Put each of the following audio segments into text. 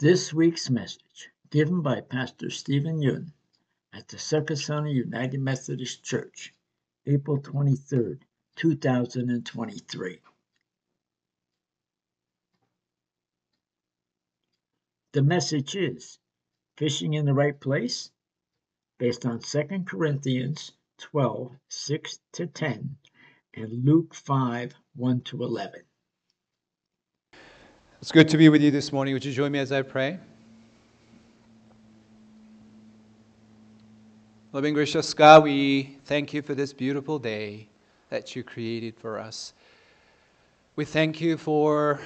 This week's message, given by Pastor Stephen Yun at the Succasunna United Methodist Church, April 23rd, 2023. The message is Fishing in the Right Place, based on 2 Corinthians 12 6 to 10 and Luke 5 1 to 11. It's good to be with you this morning. Would you join me as I pray? Loving gracious God, we thank you for this beautiful day that you created for us. We thank you for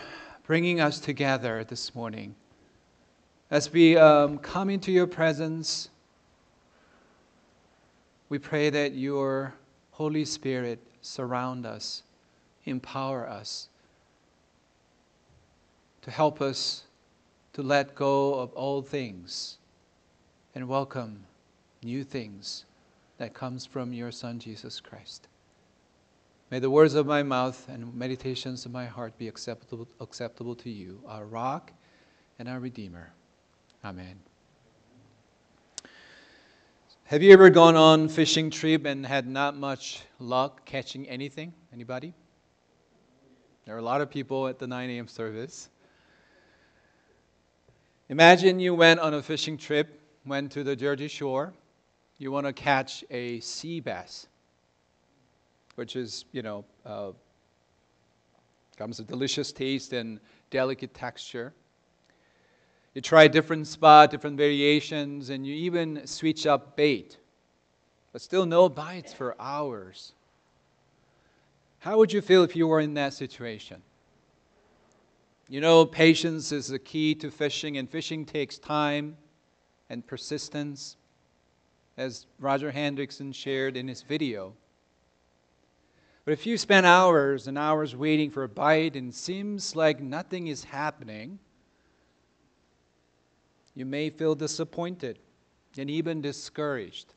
bringing us together this morning. As we um, come into your presence, we pray that your Holy Spirit surround us, empower us to help us to let go of old things and welcome new things that comes from your son Jesus Christ. May the words of my mouth and meditations of my heart be acceptable, acceptable to you, our rock and our redeemer. Amen. Have you ever gone on fishing trip and had not much luck catching anything? Anybody? There are a lot of people at the 9 a.m. service. Imagine you went on a fishing trip, went to the Jersey Shore. You want to catch a sea bass, which is, you know, uh, comes a delicious taste and delicate texture. You try different spot, different variations, and you even switch up bait, but still no bites for hours. How would you feel if you were in that situation? You know, patience is the key to fishing, and fishing takes time and persistence, as Roger Hendrickson shared in his video. But if you spend hours and hours waiting for a bite and seems like nothing is happening, you may feel disappointed and even discouraged.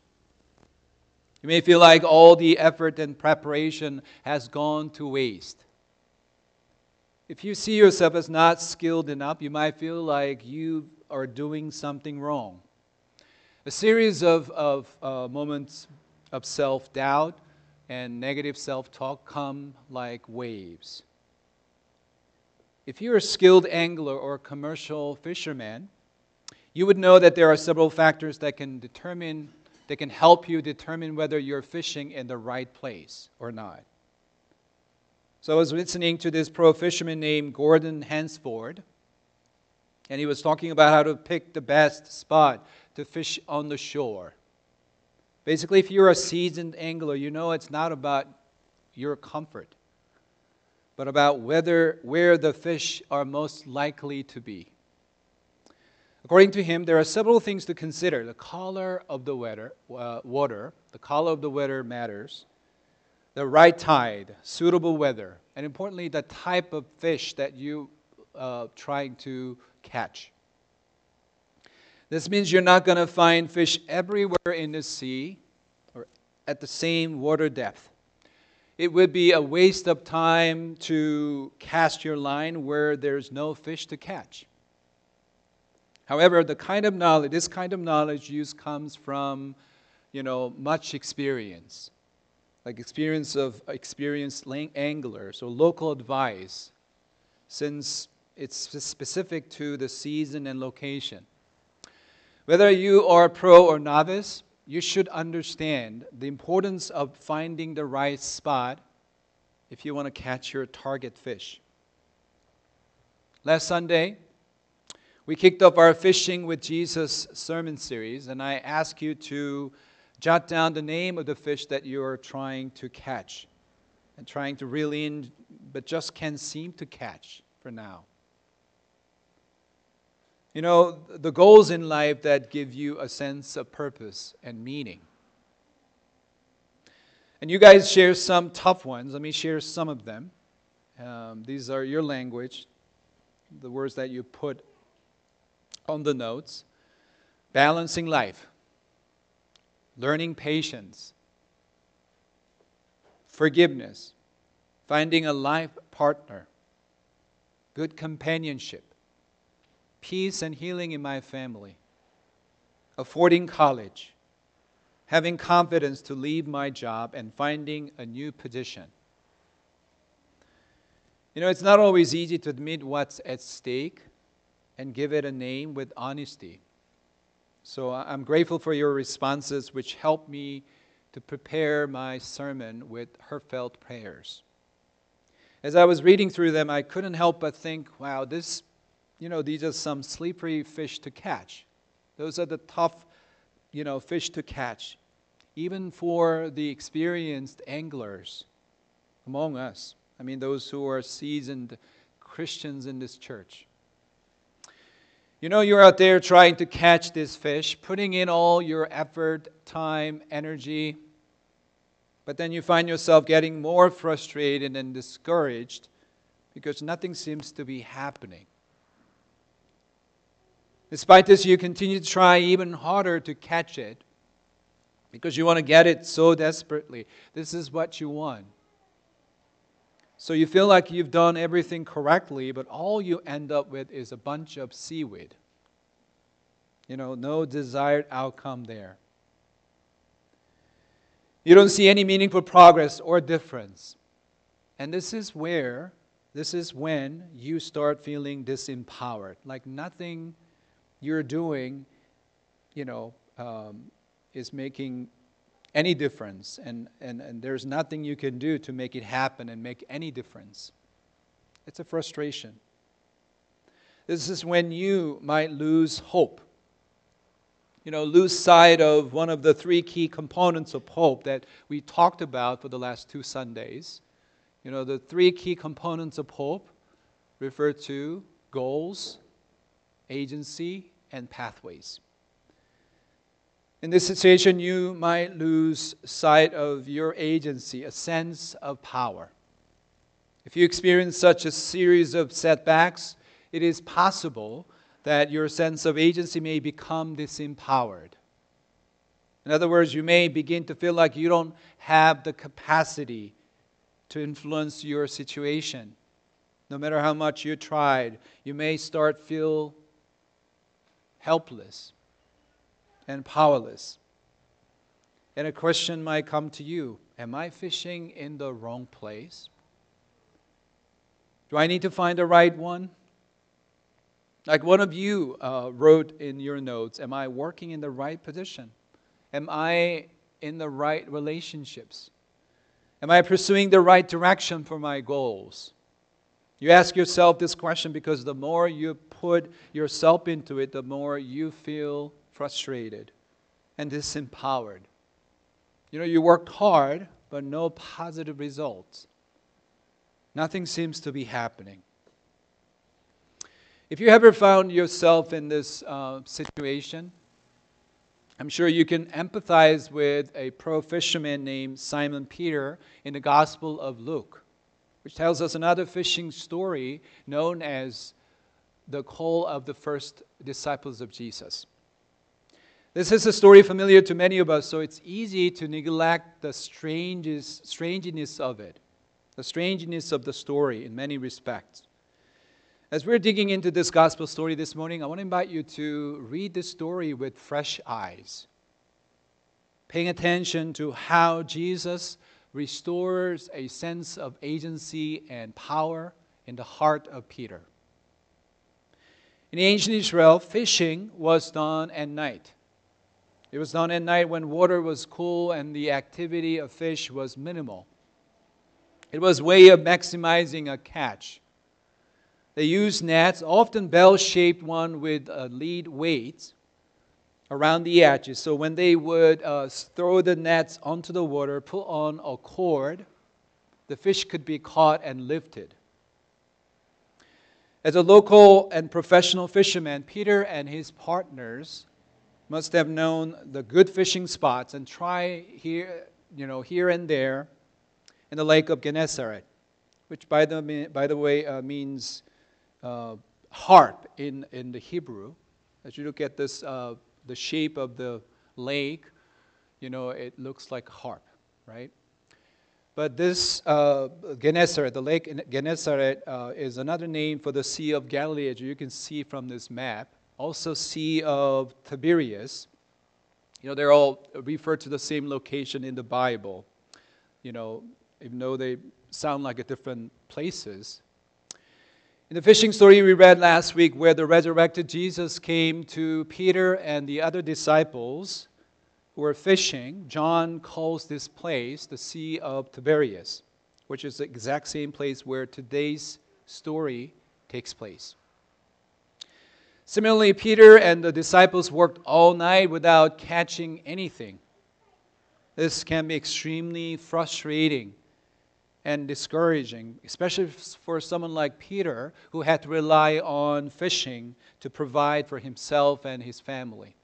You may feel like all the effort and preparation has gone to waste. If you see yourself as not skilled enough, you might feel like you are doing something wrong. A series of, of uh, moments of self doubt and negative self talk come like waves. If you're a skilled angler or commercial fisherman, you would know that there are several factors that can determine that can help you determine whether you're fishing in the right place or not. So I was listening to this pro fisherman named Gordon Hansford, and he was talking about how to pick the best spot to fish on the shore. Basically, if you're a seasoned angler, you know it's not about your comfort, but about whether where the fish are most likely to be. According to him, there are several things to consider. The color of the weather, uh, water, the color of the weather matters the right tide, suitable weather, and importantly, the type of fish that you uh, trying to catch. This means you're not going to find fish everywhere in the sea or at the same water depth. It would be a waste of time to cast your line where there's no fish to catch. However, the kind of knowledge, this kind of knowledge use comes from, you know, much experience like experience of experienced anglers or local advice, since it's specific to the season and location. Whether you are pro or novice, you should understand the importance of finding the right spot if you want to catch your target fish. Last Sunday, we kicked off our Fishing with Jesus sermon series, and I ask you to Jot down the name of the fish that you're trying to catch and trying to reel in, but just can't seem to catch for now. You know, the goals in life that give you a sense of purpose and meaning. And you guys share some tough ones. Let me share some of them. Um, these are your language, the words that you put on the notes. Balancing life learning patience, forgiveness, finding a life partner, good companionship, peace and healing in my family, affording college, having confidence to leave my job, and finding a new position. You know, it's not always easy to admit what's at stake and give it a name with honesty. So I'm grateful for your responses, which helped me to prepare my sermon with heartfelt prayers. As I was reading through them, I couldn't help but think, wow, this, you know, these are some slippery fish to catch. Those are the tough, you know, fish to catch, even for the experienced anglers among us. I mean, those who are seasoned Christians in this church. You know, you're out there trying to catch this fish, putting in all your effort, time, energy, but then you find yourself getting more frustrated and discouraged because nothing seems to be happening. Despite this, you continue to try even harder to catch it because you want to get it so desperately. This is what you want. So you feel like you've done everything correctly, but all you end up with is a bunch of seaweed. You know, no desired outcome there. You don't see any meaningful progress or difference. And this is where, this is when you start feeling disempowered. Like nothing you're doing, you know, um, is making any difference, and, and, and there's nothing you can do to make it happen and make any difference. It's a frustration. This is when you might lose hope. You know, lose sight of one of the three key components of hope that we talked about for the last two Sundays. You know, the three key components of hope refer to goals, agency, and pathways. In this situation, you might lose sight of your agency, a sense of power. If you experience such a series of setbacks, it is possible that your sense of agency may become disempowered. In other words, you may begin to feel like you don't have the capacity to influence your situation. No matter how much you tried, you may start feel helpless and powerless. And a question might come to you Am I fishing in the wrong place? Do I need to find the right one? Like one of you uh, wrote in your notes Am I working in the right position? Am I in the right relationships? Am I pursuing the right direction for my goals? You ask yourself this question because the more you put yourself into it, the more you feel frustrated and disempowered. You know, you worked hard, but no positive results. Nothing seems to be happening. If you ever found yourself in this uh, situation, I'm sure you can empathize with a pro fisherman named Simon Peter in the Gospel of Luke, which tells us another fishing story known as the call of the first disciples of Jesus. This is a story familiar to many of us, so it's easy to neglect the strangeness of it, the strangeness of the story in many respects. As we're digging into this gospel story this morning, I want to invite you to read the story with fresh eyes, paying attention to how Jesus restores a sense of agency and power in the heart of Peter. In ancient Israel, fishing was done at night. It was done at night when water was cool and the activity of fish was minimal. It was a way of maximizing a catch. They used nets, often bell-shaped one with a lead weight around the edges. So when they would uh, throw the nets onto the water, pull on a cord, the fish could be caught and lifted. As a local and professional fisherman, Peter and his partners must have known the good fishing spots and try here, you know, here and there in the lake of Gennesaret, which by the, by the way uh, means uh, harp in, in the Hebrew. As you look at this, uh, the shape of the lake, you know, it looks like harp, right? But this uh, Gennesaret, the lake Gennesaret, uh, is another name for the Sea of Galilee, as you can see from this map. Also, Sea of Tiberias. You know, they're all referred to the same location in the Bible. You know, even though they sound like different places. In the fishing story we read last week, where the resurrected Jesus came to Peter and the other disciples who were fishing, John calls this place the Sea of Tiberias, which is the exact same place where today's story takes place. Similarly, Peter and the disciples worked all night without catching anything. This can be extremely frustrating and discouraging, especially for someone like Peter who had to rely on fishing to provide for himself and his family.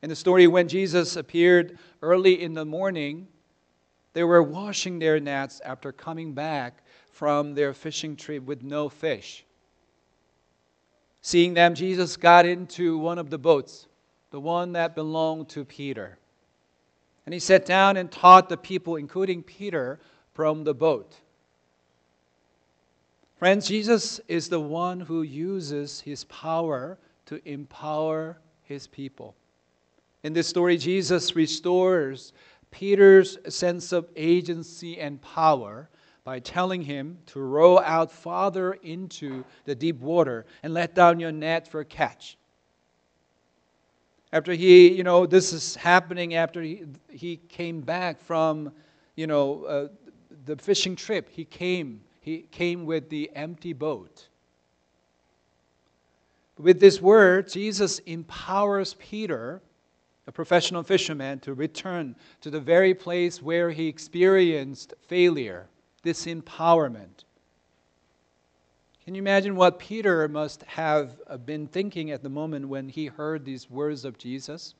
In the story, when Jesus appeared early in the morning, they were washing their nets after coming back from their fishing trip with no fish. Seeing them, Jesus got into one of the boats, the one that belonged to Peter. And he sat down and taught the people, including Peter, from the boat. Friends, Jesus is the one who uses his power to empower his people. In this story, Jesus restores Peter's sense of agency and power by telling him to row out farther into the deep water and let down your net for a catch. After he, you know, this is happening after he, he came back from, you know, uh, the fishing trip, he came. He came with the empty boat. With this word, Jesus empowers Peter, a professional fisherman, to return to the very place where he experienced failure, this empowerment. Can you imagine what Peter must have uh, been thinking at the moment when he heard these words of Jesus?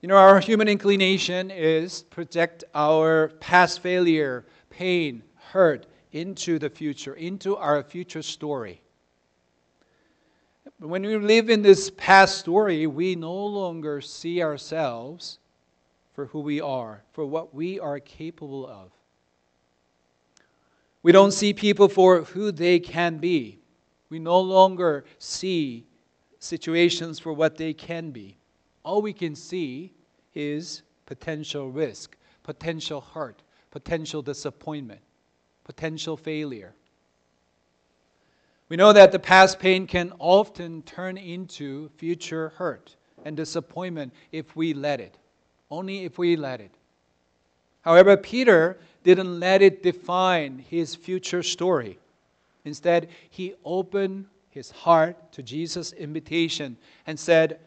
You know, our human inclination is project our past failure, pain, hurt into the future, into our future story. When we live in this past story, we no longer see ourselves for who we are, for what we are capable of. We don't see people for who they can be. We no longer see situations for what they can be all we can see is potential risk, potential hurt, potential disappointment, potential failure. We know that the past pain can often turn into future hurt and disappointment if we let it. Only if we let it. However, Peter didn't let it define his future story. Instead, he opened his heart to Jesus' invitation and said,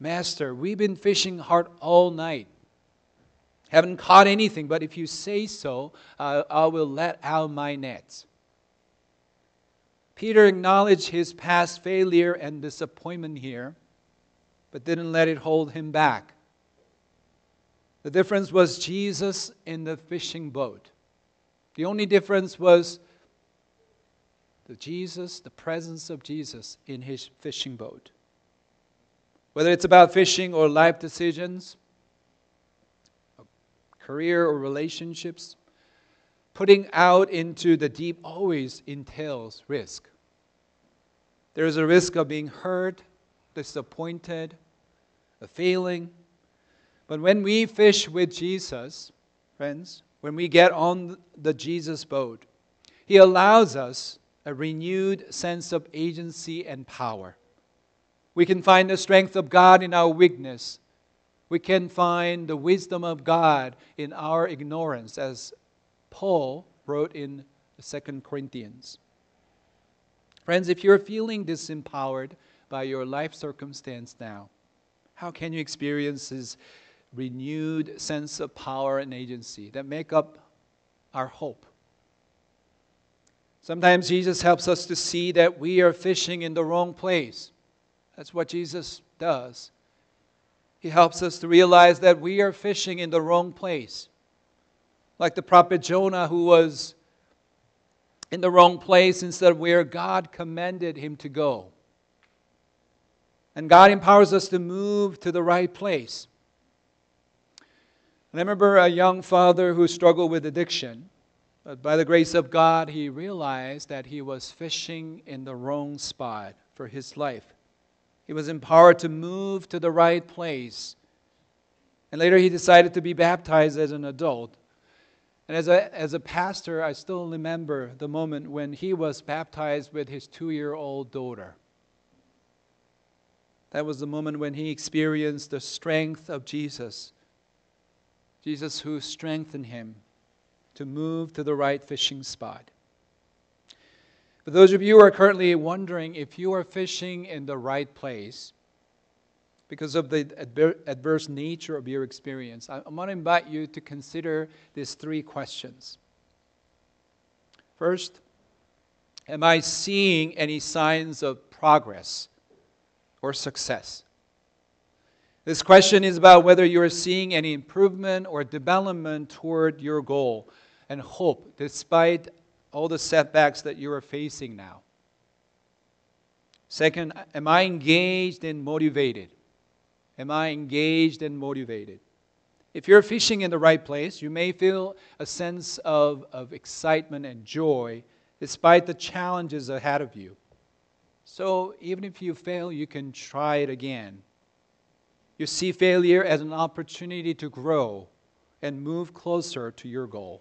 Master, we've been fishing hard all night. Haven't caught anything, but if you say so, uh, I will let out my nets. Peter acknowledged his past failure and disappointment here, but didn't let it hold him back. The difference was Jesus in the fishing boat. The only difference was the Jesus, the presence of Jesus in his fishing boat. Whether it's about fishing or life decisions, career or relationships, putting out into the deep always entails risk. There is a risk of being hurt, disappointed, a failing. But when we fish with Jesus, friends, when we get on the Jesus boat, He allows us a renewed sense of agency and power. We can find the strength of God in our weakness. We can find the wisdom of God in our ignorance, as Paul wrote in 2 Corinthians. Friends, if you're feeling disempowered by your life circumstance now, how can you experience this renewed sense of power and agency that make up our hope? Sometimes Jesus helps us to see that we are fishing in the wrong place. That's what Jesus does. He helps us to realize that we are fishing in the wrong place. Like the prophet Jonah, who was in the wrong place instead of where God commanded him to go. And God empowers us to move to the right place. And I remember a young father who struggled with addiction. But by the grace of God, he realized that he was fishing in the wrong spot for his life. He was empowered to move to the right place. And later he decided to be baptized as an adult. And as a, as a pastor, I still remember the moment when he was baptized with his two year old daughter. That was the moment when he experienced the strength of Jesus. Jesus, who strengthened him to move to the right fishing spot. For those of you who are currently wondering if you are fishing in the right place because of the adverse nature of your experience, I want to invite you to consider these three questions. First, am I seeing any signs of progress or success? This question is about whether you are seeing any improvement or development toward your goal and hope despite all the setbacks that you are facing now? Second, am I engaged and motivated? Am I engaged and motivated? If you're fishing in the right place, you may feel a sense of, of excitement and joy despite the challenges ahead of you. So even if you fail, you can try it again. You see failure as an opportunity to grow and move closer to your goal.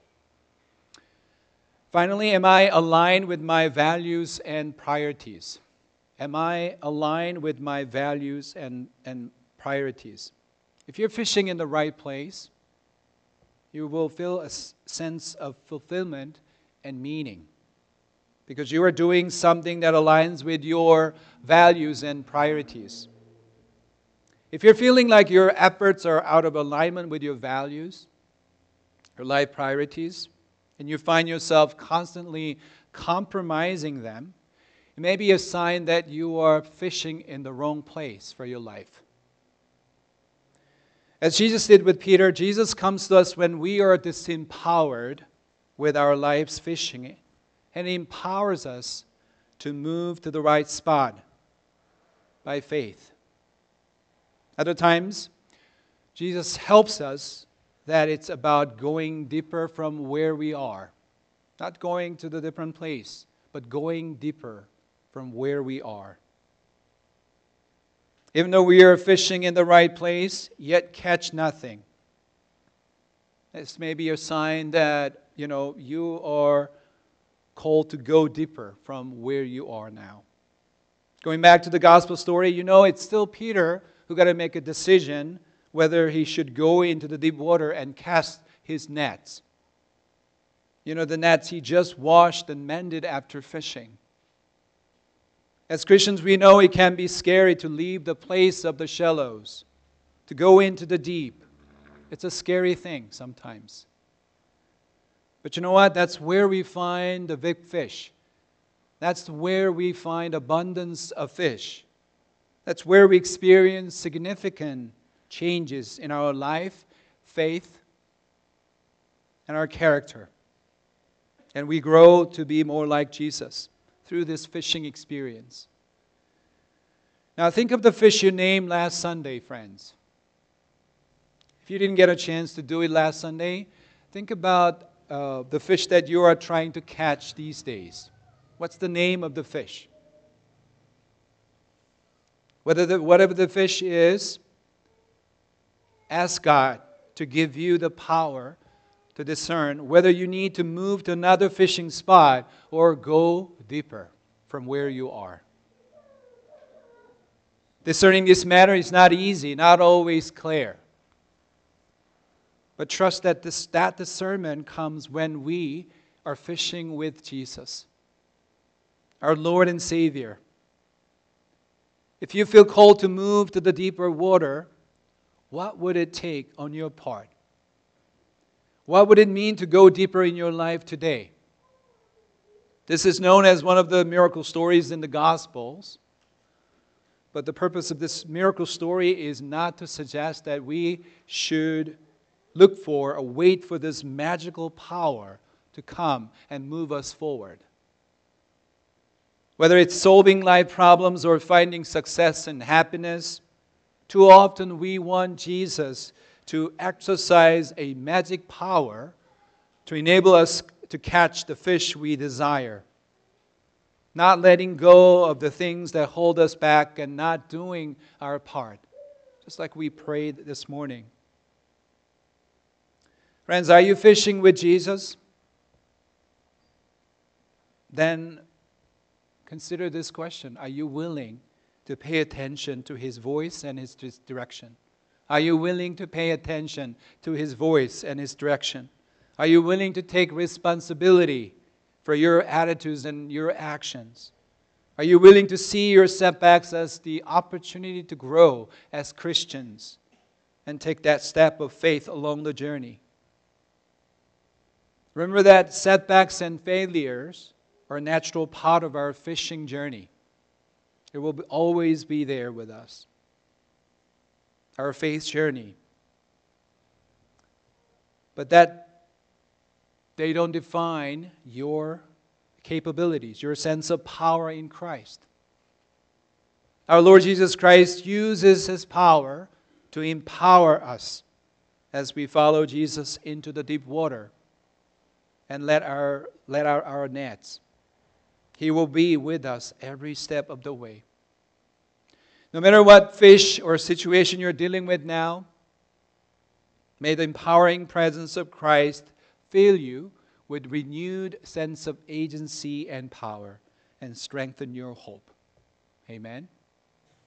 Finally, am I aligned with my values and priorities? Am I aligned with my values and, and priorities? If you're fishing in the right place, you will feel a sense of fulfillment and meaning because you are doing something that aligns with your values and priorities. If you're feeling like your efforts are out of alignment with your values, your life priorities, and you find yourself constantly compromising them, it may be a sign that you are fishing in the wrong place for your life. As Jesus did with Peter, Jesus comes to us when we are disempowered with our lives fishing, and He empowers us to move to the right spot by faith. Other times, Jesus helps us that it's about going deeper from where we are. Not going to the different place, but going deeper from where we are. Even though we are fishing in the right place, yet catch nothing. This may be a sign that, you know, you are called to go deeper from where you are now. Going back to the gospel story, you know, it's still Peter who got to make a decision whether he should go into the deep water and cast his nets. You know, the nets he just washed and mended after fishing. As Christians, we know it can be scary to leave the place of the shallows, to go into the deep. It's a scary thing sometimes. But you know what? That's where we find the big fish. That's where we find abundance of fish. That's where we experience significant changes in our life, faith, and our character. And we grow to be more like Jesus through this fishing experience. Now, think of the fish you named last Sunday, friends. If you didn't get a chance to do it last Sunday, think about uh, the fish that you are trying to catch these days. What's the name of the fish? Whether the, whatever the fish is, Ask God to give you the power to discern whether you need to move to another fishing spot or go deeper from where you are. Discerning this matter is not easy, not always clear. But trust that this, that discernment comes when we are fishing with Jesus, our Lord and Savior. If you feel called to move to the deeper water, what would it take on your part? What would it mean to go deeper in your life today? This is known as one of the miracle stories in the Gospels. But the purpose of this miracle story is not to suggest that we should look for or wait for this magical power to come and move us forward. Whether it's solving life problems or finding success and happiness, too often we want Jesus to exercise a magic power to enable us to catch the fish we desire. Not letting go of the things that hold us back and not doing our part, just like we prayed this morning. Friends, are you fishing with Jesus? Then consider this question Are you willing to pay attention to his voice and his direction? Are you willing to pay attention to his voice and his direction? Are you willing to take responsibility for your attitudes and your actions? Are you willing to see your setbacks as the opportunity to grow as Christians and take that step of faith along the journey? Remember that setbacks and failures a natural part of our fishing journey. It will always be there with us. Our faith journey. But that they don't define your capabilities, your sense of power in Christ. Our Lord Jesus Christ uses his power to empower us as we follow Jesus into the deep water and let our let out our nets. He will be with us every step of the way. No matter what fish or situation you're dealing with now, may the empowering presence of Christ fill you with renewed sense of agency and power and strengthen your hope. Amen.